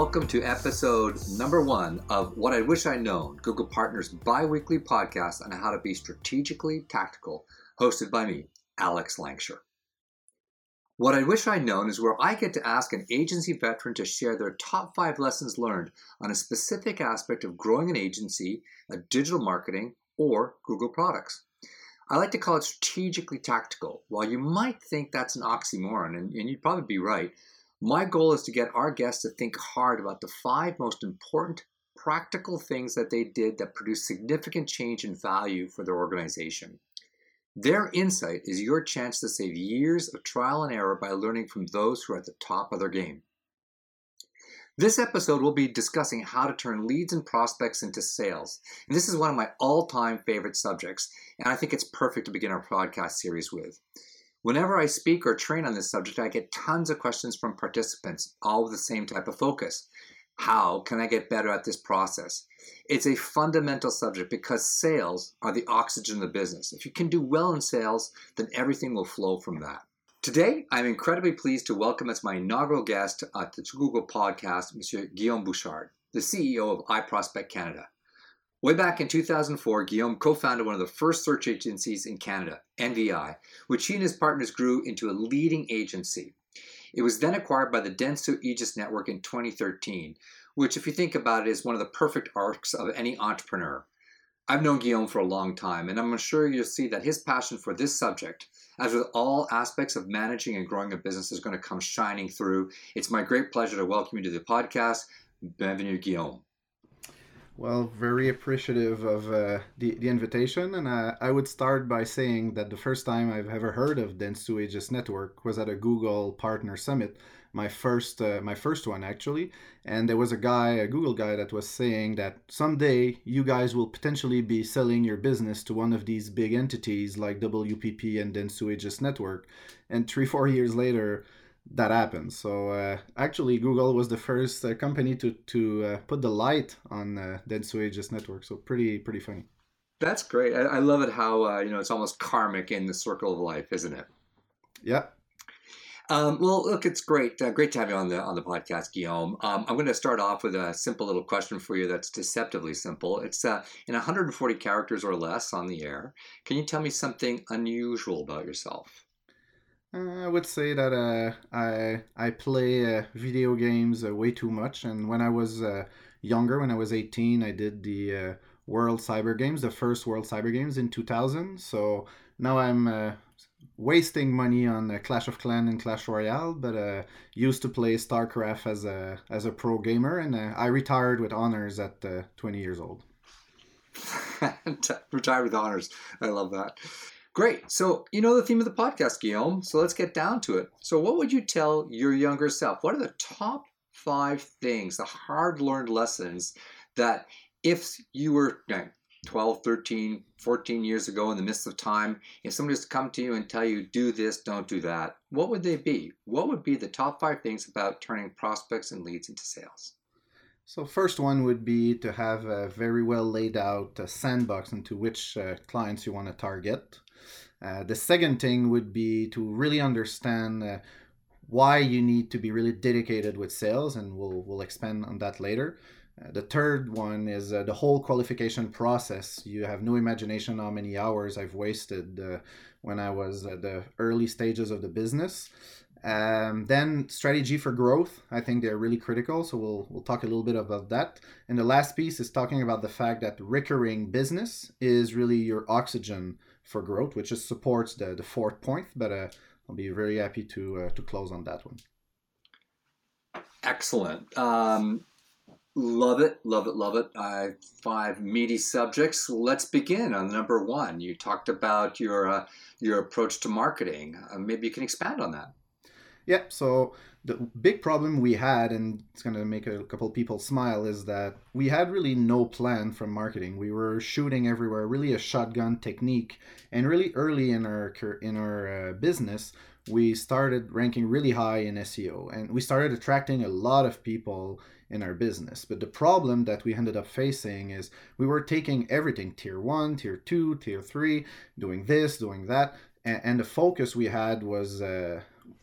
welcome to episode number one of What I Wish I'd Known, Google Partners bi weekly podcast on how to be strategically tactical, hosted by me, Alex Langshur. What I wish I'd known is where I get to ask an agency veteran to share their top five lessons learned on a specific aspect of growing an agency, a digital marketing, or Google products. I like to call it strategically tactical. While you might think that's an oxymoron, and, and you'd probably be right, my goal is to get our guests to think hard about the five most important practical things that they did that produced significant change in value for their organization. Their insight is your chance to save years of trial and error by learning from those who are at the top of their game. This episode will be discussing how to turn leads and prospects into sales. And this is one of my all time favorite subjects, and I think it's perfect to begin our podcast series with. Whenever I speak or train on this subject, I get tons of questions from participants, all with the same type of focus. How can I get better at this process? It's a fundamental subject because sales are the oxygen of the business. If you can do well in sales, then everything will flow from that. Today, I'm incredibly pleased to welcome as my inaugural guest uh, at the Google podcast, Monsieur Guillaume Bouchard, the CEO of iProspect Canada. Way back in 2004, Guillaume co founded one of the first search agencies in Canada, NVI, which he and his partners grew into a leading agency. It was then acquired by the Dentsu Aegis Network in 2013, which, if you think about it, is one of the perfect arcs of any entrepreneur. I've known Guillaume for a long time, and I'm sure you'll see that his passion for this subject, as with all aspects of managing and growing a business, is going to come shining through. It's my great pleasure to welcome you to the podcast. Bienvenue, Guillaume. Well, very appreciative of uh, the, the invitation. And uh, I would start by saying that the first time I've ever heard of Dentsu Aegis Network was at a Google Partner Summit, my first, uh, my first one actually. And there was a guy, a Google guy, that was saying that someday you guys will potentially be selling your business to one of these big entities like WPP and Dentsu Aegis Network. And three, four years later, that happened. So uh, actually, Google was the first uh, company to to uh, put the light on uh, Dentsu Aegis network. So pretty pretty funny. That's great. I, I love it how uh, you know it's almost karmic in the circle of life, isn't it? Yeah. Um, well, look, it's great. Uh, great to have you on the on the podcast, Guillaume. Um, I'm going to start off with a simple little question for you. That's deceptively simple. It's uh, in 140 characters or less on the air. Can you tell me something unusual about yourself? Uh, I would say that uh, I I play uh, video games uh, way too much, and when I was uh, younger, when I was 18, I did the uh, World Cyber Games, the first World Cyber Games in 2000. So now I'm wasting money on Clash of Clan and Clash Royale, but used to play StarCraft as a as a pro gamer, and I retired with honors at 20 years old. Retired with honors. I love that. Great. So, you know the theme of the podcast, Guillaume. So, let's get down to it. So, what would you tell your younger self? What are the top five things, the hard learned lessons that if you were you know, 12, 13, 14 years ago in the midst of time, if somebody was to come to you and tell you, do this, don't do that, what would they be? What would be the top five things about turning prospects and leads into sales? So first one would be to have a very well laid out sandbox into which uh, clients you want to target. Uh, the second thing would be to really understand uh, why you need to be really dedicated with sales, and we'll we'll expand on that later. Uh, the third one is uh, the whole qualification process. You have no imagination how many hours I've wasted when I was at the early stages of the business. Um, then strategy for growth. I think they're really critical. So we'll we'll talk a little bit about that. And the last piece is talking about the fact that recurring business is really your oxygen for growth, which is supports the, the fourth point. But uh, I'll be very happy to uh, to close on that one. Excellent. Um, love it, love it, love it. Uh, five meaty subjects. Let's begin on number one. You talked about your uh, your approach to marketing. Uh, maybe you can expand on that. Yeah. So the big problem we had, and it's going to make a couple people smile, is that we had really no plan from marketing. We were shooting everywhere, really a shotgun technique. And really early in our in our uh, business, we started ranking really high in SEO, and we started attracting a lot of people in our business. But the problem that we ended up facing is we were taking everything tier one, tier two, tier three, doing this, doing that, and, and the focus we had was. Uh,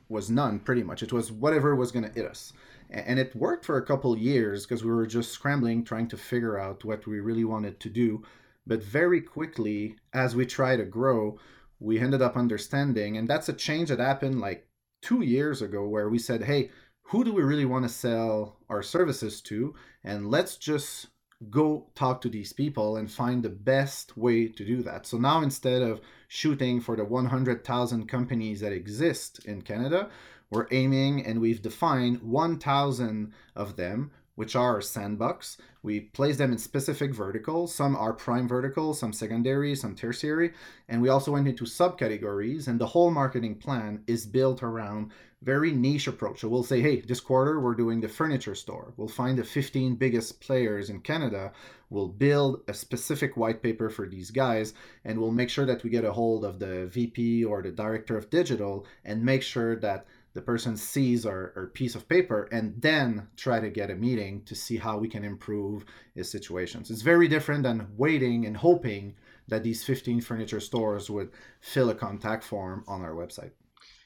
was none pretty much. It was whatever was going to hit us. And it worked for a couple years because we were just scrambling, trying to figure out what we really wanted to do. But very quickly, as we try to grow, we ended up understanding, and that's a change that happened like two years ago, where we said, hey, who do we really want to sell our services to? And let's just go talk to these people and find the best way to do that. So now instead of shooting for the 100,000 companies that exist in Canada, we're aiming and we've defined 1,000 of them, which are sandbox. We place them in specific verticals. Some are prime verticals, some secondary, some tertiary. And we also went into subcategories. And the whole marketing plan is built around very niche approach. So we'll say, hey, this quarter we're doing the furniture store. We'll find the 15 biggest players in Canada. We'll build a specific white paper for these guys, and we'll make sure that we get a hold of the VP or the director of digital and make sure that the person sees our, our piece of paper and then try to get a meeting to see how we can improve his situations. It's very different than waiting and hoping that these 15 furniture stores would fill a contact form on our website.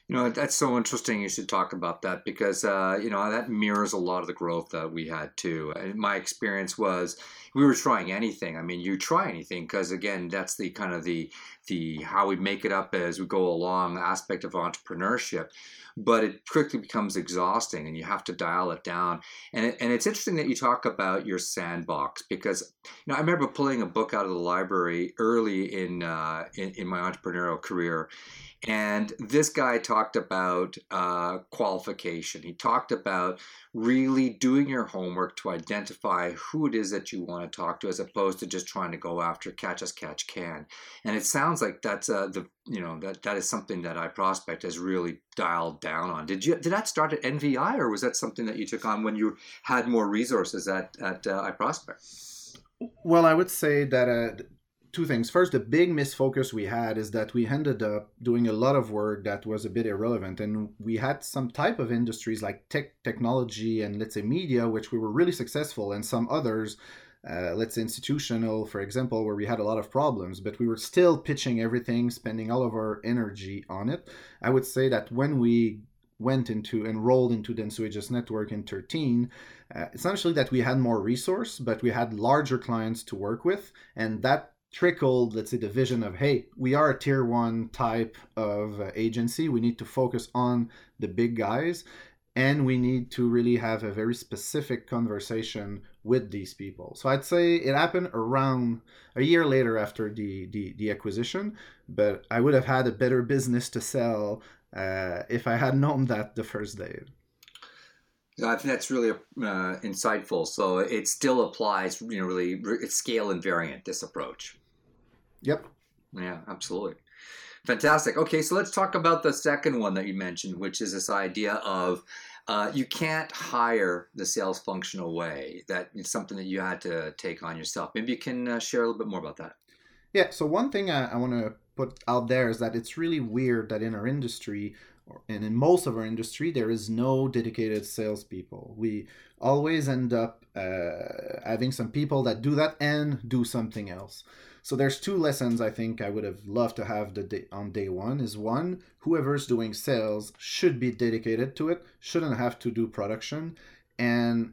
You know, that's so interesting. You should talk about that because, uh, you know, that mirrors a lot of the growth that we had too. And my experience was we were trying anything. I mean, you try anything because, again, that's the kind of the, the how we make it up as we go along aspect of entrepreneurship but it quickly becomes exhausting and you have to dial it down. And, it, and it's interesting that you talk about your sandbox because you know I remember pulling a book out of the library early in uh, in, in my entrepreneurial career, and this guy talked about uh, qualification. He talked about really doing your homework to identify who it is that you want to talk to, as opposed to just trying to go after catch as catch can. And it sounds like that's uh, the you know that that is something that iProspect has really dialed down on. Did you did that start at NVI, or was that something that you took on when you had more resources at at uh, prospect? Well, I would say that uh, two things. First, the big misfocus we had is that we ended up doing a lot of work that was a bit irrelevant, and we had some type of industries like tech, technology, and let's say media, which we were really successful, and some others. Uh, let's say institutional, for example, where we had a lot of problems, but we were still pitching everything, spending all of our energy on it. I would say that when we went into enrolled into the Dentsu Aegis network in 13, uh, essentially that we had more resource, but we had larger clients to work with, and that trickled, let's say, the vision of, hey, we are a tier one type of uh, agency. We need to focus on the big guys. And we need to really have a very specific conversation with these people. So I'd say it happened around a year later after the, the, the acquisition, but I would have had a better business to sell uh, if I had known that the first day. I think that's really uh, insightful. So it still applies, you know, really, it's scale invariant, this approach. Yep. Yeah, absolutely. Fantastic. Okay, so let's talk about the second one that you mentioned, which is this idea of uh, you can't hire the sales function away. That is something that you had to take on yourself. Maybe you can uh, share a little bit more about that. Yeah. So one thing I, I want to put out there is that it's really weird that in our industry, and in most of our industry, there is no dedicated salespeople. We always end up uh, having some people that do that and do something else. So there's two lessons I think I would have loved to have the day, on day one. Is one, whoever's doing sales should be dedicated to it, shouldn't have to do production, and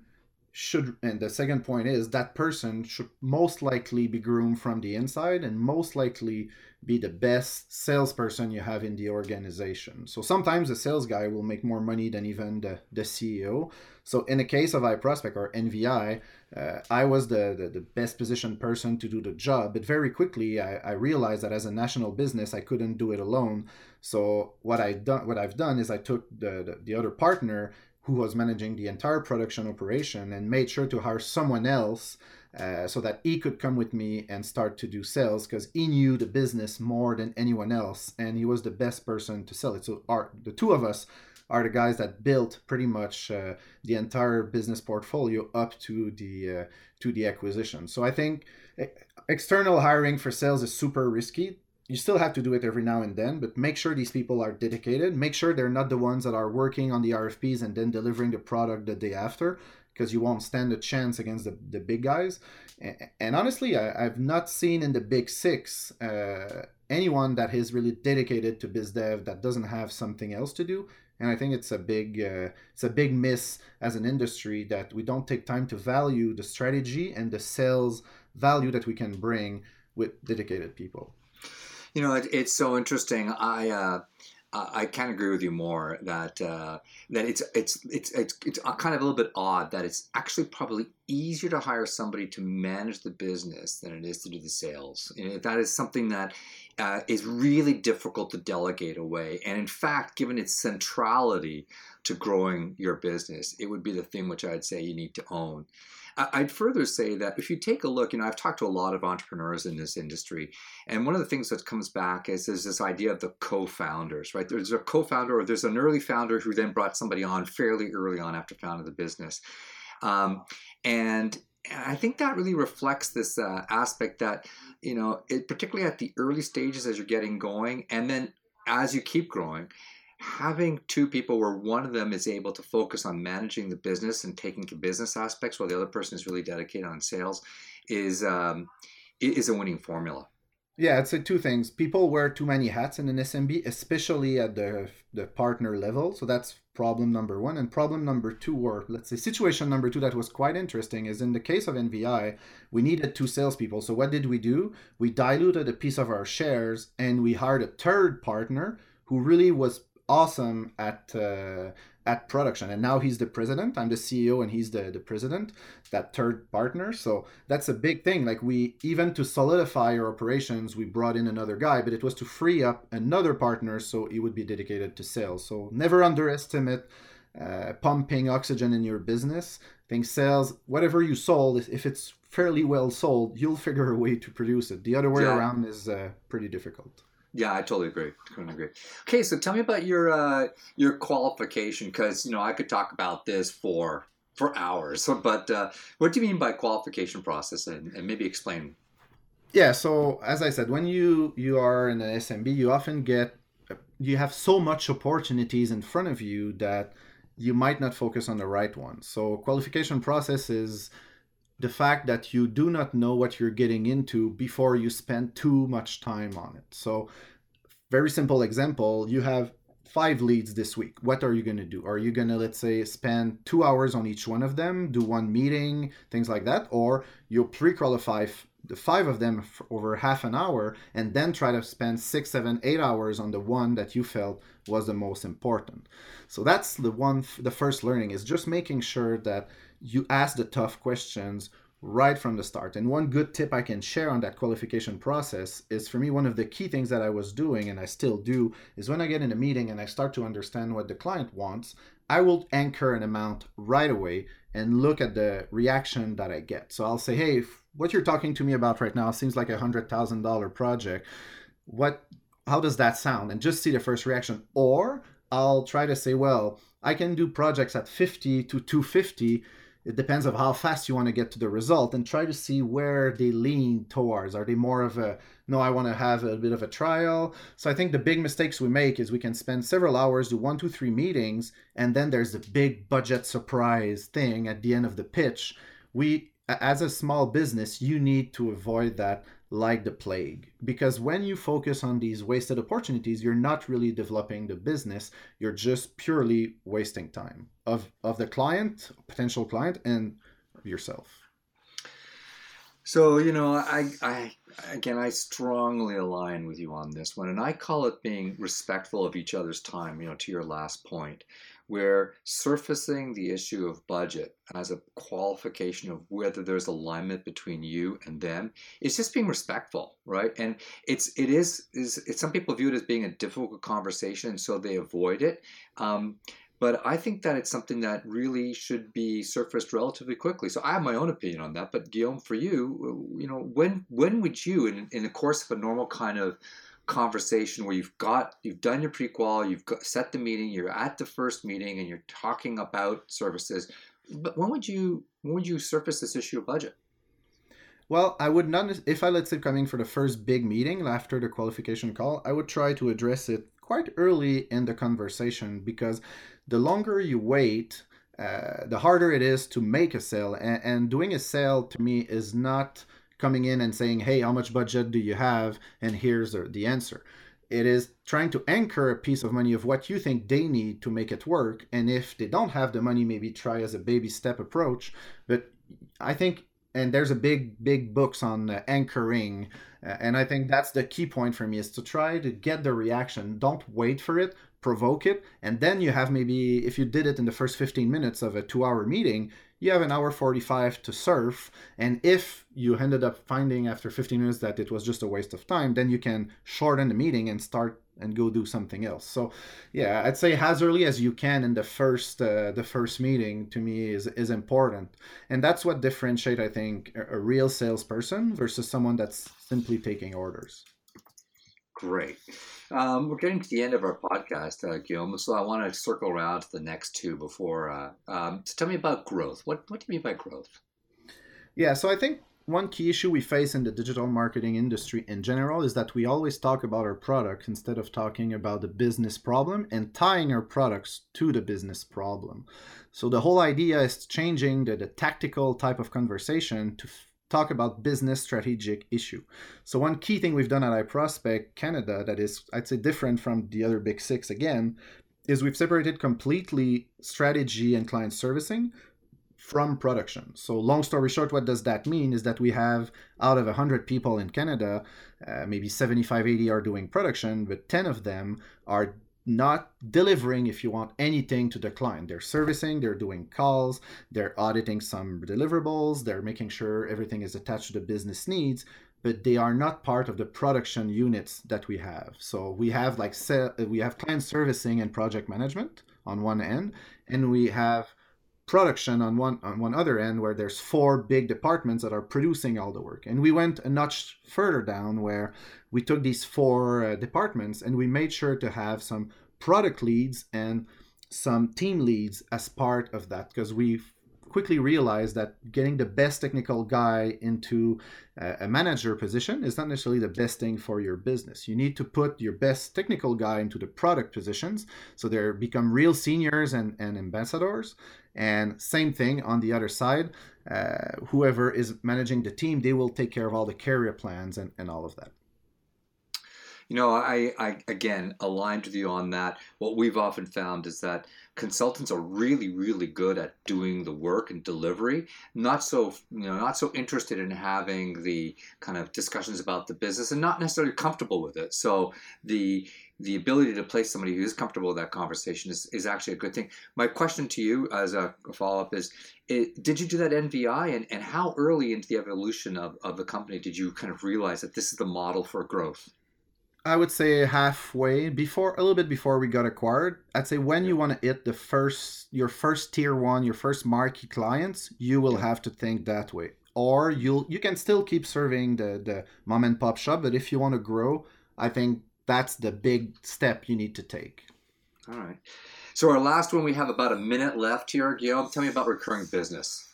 should and the second point is that person should most likely be groomed from the inside and most likely be the best salesperson you have in the organization. So sometimes the sales guy will make more money than even the, the CEO. So in the case of iProspect or NVI, uh, I was the, the, the, best positioned person to do the job. But very quickly, I, I realized that as a national business, I couldn't do it alone. So what I done, what I've done is I took the, the, the other partner who was managing the entire production operation and made sure to hire someone else uh, so that he could come with me and start to do sales because he knew the business more than anyone else and he was the best person to sell it. So our, the two of us are the guys that built pretty much uh, the entire business portfolio up to the uh, to the acquisition. So I think external hiring for sales is super risky. You still have to do it every now and then, but make sure these people are dedicated. Make sure they're not the ones that are working on the RFPs and then delivering the product the day after, because you won't stand a chance against the, the big guys. And, and honestly, I, have not seen in the big six uh, anyone that is really dedicated to biz dev that doesn't have something else to do and I think it's a big uh, it's a big miss as an industry that we don't take time to value the strategy and the sales value that we can bring with dedicated people. You know, it, it's so interesting. I uh, I can't agree with you more that uh, that it's, it's it's it's it's kind of a little bit odd that it's actually probably easier to hire somebody to manage the business than it is to do the sales. Know, that is something that uh, is really difficult to delegate away. And in fact, given its centrality to growing your business, it would be the thing which I'd say you need to own. I'd further say that if you take a look, you know, I've talked to a lot of entrepreneurs in this industry, and one of the things that comes back is, is this idea of the co-founders, right? There's a co-founder or there's an early founder who then brought somebody on fairly early on after founding the business. Um, and I think that really reflects this uh, aspect that, you know, it, particularly at the early stages as you're getting going, and then as you keep growing, having two people where one of them is able to focus on managing the business and taking the business aspects while the other person is really dedicated on sales is um, is a winning formula. Yeah, I'd say uh, two things. People wear too many hats in an SMB, especially at the the partner level. So that's problem number one. And problem number two, or let's say situation number two, that was quite interesting, is in the case of NVI, we needed two salespeople. So what did we do? We diluted a piece of our shares and we hired a third partner who really was awesome at uh, at production. And now he's the president. I'm the ceo and he's the, the president that third partner. So that's a big thing. Like we even to solidify our operations we brought in another guy but it was to free up another partner so he would be dedicated to sales. So never underestimate uh, pumping oxygen in your business. Think sales whatever you sold if it's fairly well sold you'll figure a way to produce it. The other way yeah. around is uh, pretty difficult yeah, I totally agree. Totally agree. Okay, so tell me about your uh, your qualification, because you know I could talk about this for for hours. But uh, what do you mean by qualification process, and, and maybe explain? Yeah. So as I said, when you you are in an SMB, you often get you have so much opportunities in front of you that you might not focus on the right one. So qualification process is the fact that you do not know what you're getting into before you spend too much time on it. So, very simple example you have five leads this week. What are you going to do? Are you going to, let's say, spend two hours on each one of them, do one meeting, things like that? Or you'll pre qualify the five of them for over half an hour and then try to spend six, seven, eight hours on the one that you felt was the most important. So, that's the one, the first learning is just making sure that you ask the tough questions right from the start. And one good tip I can share on that qualification process is for me, one of the key things that I was doing and I still do is when I get in a meeting and I start to understand what the client wants, I will anchor an amount right away and look at the reaction that I get. So I'll say, hey, what you're talking to me about right now seems like a hundred thousand dollar project. What how does that sound? And just see the first reaction. Or I'll try to say, well, I can do projects at 50 to 250 it depends of how fast you want to get to the result and try to see where they lean towards. Are they more of a no i want to have a bit of a trial? So i think the big mistakes we make is we can spend several hours do one two three meetings and then there's the big budget surprise thing at the end of the pitch. We as a small business you need to avoid that like the plague. Because when you focus on these wasted opportunities, you're not really developing the business. You're just purely wasting time of, of the client, potential client, and yourself. So, you know, I, I, again, I strongly align with you on this one. And I call it being respectful of each other's time, you know, to your last point where surfacing the issue of budget as a qualification of whether there's alignment between you and them is just being respectful right and it's it is is it's, some people view it as being a difficult conversation so they avoid it um, but I think that it's something that really should be surfaced relatively quickly. So I have my own opinion on that. But Guillaume, for you, you know, when when would you, in, in the course of a normal kind of conversation where you've got you've done your prequal, you've got, set the meeting, you're at the first meeting, and you're talking about services. But when would you when would you surface this issue of budget? Well, I would not if I let's say coming for the first big meeting after the qualification call, I would try to address it quite early in the conversation because the longer you wait, uh, the harder it is to make a sale. And, and doing a sale to me is not coming in and saying, hey, how much budget do you have? And here's the, the answer. It is trying to anchor a piece of money of what you think they need to make it work. And if they don't have the money, maybe try as a baby step approach. But I think, and there's a big, big books on uh, anchoring. Uh, and I think that's the key point for me is to try to get the reaction. Don't wait for it, provoke it. And then you have maybe, if you did it in the first 15 minutes of a two hour meeting, you have an hour 45 to surf. And if you ended up finding after 15 minutes that it was just a waste of time, then you can shorten the meeting and start and go do something else. So, yeah, I'd say as early as you can in the first uh, the first meeting to me is is important, and that's what differentiate I think a, a real salesperson versus someone that's simply taking orders. Great. Um, we're getting to the end of our podcast, uh, Guillaume. So I want to circle around to the next two before. Uh, um, so tell me about growth. What What do you mean by growth? Yeah, so I think one key issue we face in the digital marketing industry in general is that we always talk about our product instead of talking about the business problem and tying our products to the business problem. So the whole idea is changing the, the tactical type of conversation to talk about business strategic issue. So one key thing we've done at iProspect Canada that is I'd say different from the other big 6 again is we've separated completely strategy and client servicing from production. So long story short what does that mean is that we have out of 100 people in Canada uh, maybe 75 80 are doing production but 10 of them are not delivering, if you want, anything to the client. They're servicing, they're doing calls, they're auditing some deliverables, they're making sure everything is attached to the business needs, but they are not part of the production units that we have. So we have like we have client servicing and project management on one end, and we have production on one on one other end where there's four big departments that are producing all the work and we went a notch further down where we took these four uh, departments and we made sure to have some product leads and some team leads as part of that because we quickly realized that getting the best technical guy into a manager position is not necessarily the best thing for your business. You need to put your best technical guy into the product positions so they become real seniors and, and ambassadors. And same thing on the other side, uh, whoever is managing the team, they will take care of all the career plans and, and all of that. You know, I, I again aligned with you on that. What we've often found is that consultants are really, really good at doing the work and delivery. Not so, you know, not so interested in having the kind of discussions about the business and not necessarily comfortable with it. So the the ability to place somebody who is comfortable with that conversation is, is actually a good thing. My question to you as a follow up is, it, did you do that NVI and, and how early into the evolution of, of the company did you kind of realize that this is the model for growth? I would say halfway before a little bit before we got acquired. I'd say when you want to hit the first your first tier one, your first marquee clients, you will have to think that way. Or you'll you can still keep serving the the mom and pop shop, but if you want to grow, I think that's the big step you need to take. All right. So our last one, we have about a minute left here. Guillaume, tell me about recurring business.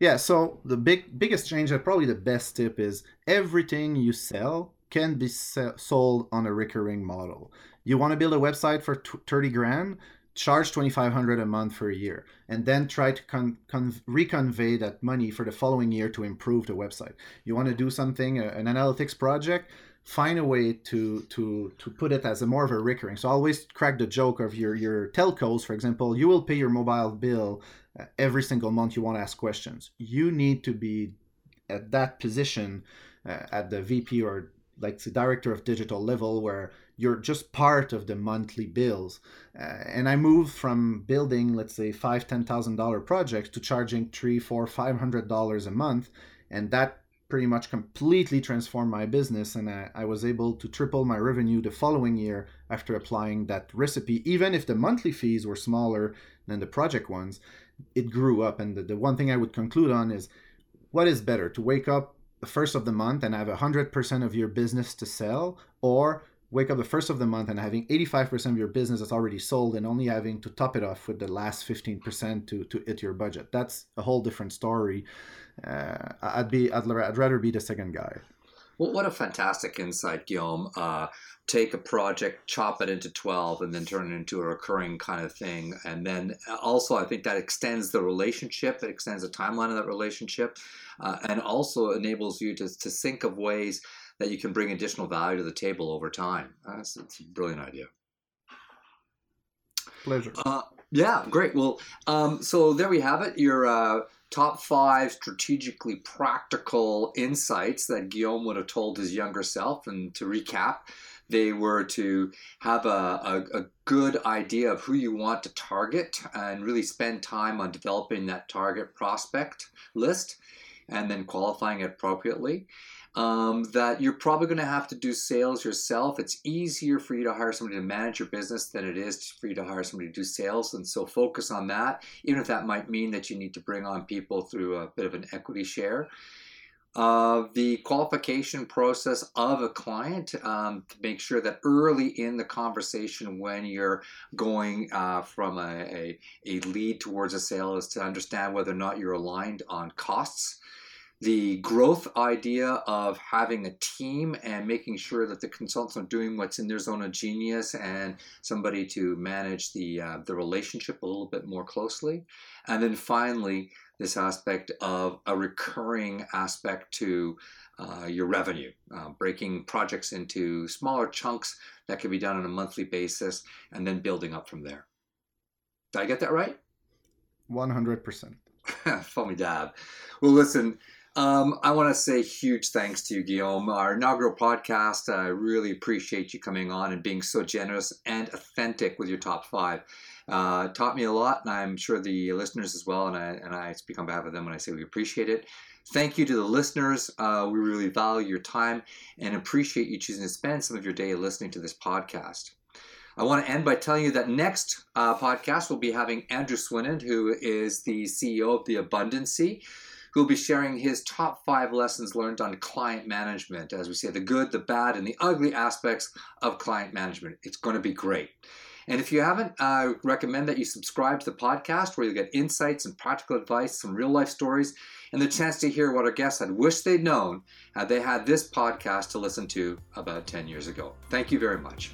Yeah, so the big biggest change, and probably the best tip is everything you sell can be sold on a recurring model. You want to build a website for 30 grand, charge 2500 a month for a year and then try to con- con- reconvey that money for the following year to improve the website you want to do something uh, an analytics project find a way to to to put it as a more of a recurring. So always crack the joke of your your telcos for example you will pay your mobile bill uh, every single month you want to ask questions. You need to be at that position uh, at the vp or like the director of digital level where you're just part of the monthly bills. Uh, and i moved from building let's say five ten thousand dollar projects to charging three four five hundred dollars a month and that pretty much completely transformed my business and I, I was able to triple my revenue the following year after applying that recipe. Even if the monthly fees were smaller than the project ones it grew up. And the, the one thing i would conclude on is what is better to wake up the first of the month and have 100% of your business to sell or wake up the first of the month and having 85% of your business that's already sold and only having to top it off with the last 15% to, to hit your budget? That's a whole different story uh, i'd be I'd, I'd rather be the second guy well, what a fantastic insight, Guillaume. Uh, take a project, chop it into 12, and then turn it into a recurring kind of thing. And then also, I think that extends the relationship, it extends the timeline of that relationship, uh, and also enables you to, to think of ways that you can bring additional value to the table over time. That's, that's a brilliant idea. Pleasure. Uh, yeah, great. Well, um, so there we have it. Your uh, top five strategically practical insights that Guillaume would have told his younger self. And to recap, they were to have a, a, a, good idea of who you want to target and really spend time on developing that target prospect list and then qualifying it appropriately um, that you're probably going to have to do sales yourself. It's easier for you to hire somebody to manage your business than it is for you to hire somebody to do sales. And so focus on that, even if that might mean that you need to bring on people through a bit of an equity share. Uh, the qualification process of a client um, to make sure that early in the conversation when you're going uh, from a, a, a lead towards a sale is to understand whether or not you're aligned on costs the growth idea of having a team and making sure that the consultants are doing what's in their zone of genius and somebody to manage the uh, the relationship a little bit more closely and then finally this aspect of a recurring aspect to uh, your revenue, uh, breaking projects into smaller chunks that can be done on a monthly basis and then building up from there. Did I get that right? 100%. Formidable. Well, listen, um, I want to say huge thanks to you, Guillaume. Our inaugural podcast. I really appreciate you coming on and being so generous and authentic with your top five. Uh, taught me a lot, and I'm sure the listeners as well. And I and I speak on behalf of them when I say we appreciate it. Thank you to the listeners. Uh, we really value your time and appreciate you choosing to spend some of your day listening to this podcast. I want to end by telling you that next uh, podcast we'll be having Andrew Swinnen, who is the CEO of the Abundancy who will be sharing his top five lessons learned on client management, as we say, the good, the bad, and the ugly aspects of client management. It's going to be great. And if you haven't, I recommend that you subscribe to the podcast where you get insights and practical advice, some real life stories, and the chance to hear what our guests had wished they'd known had they had this podcast to listen to about 10 years ago. Thank you very much.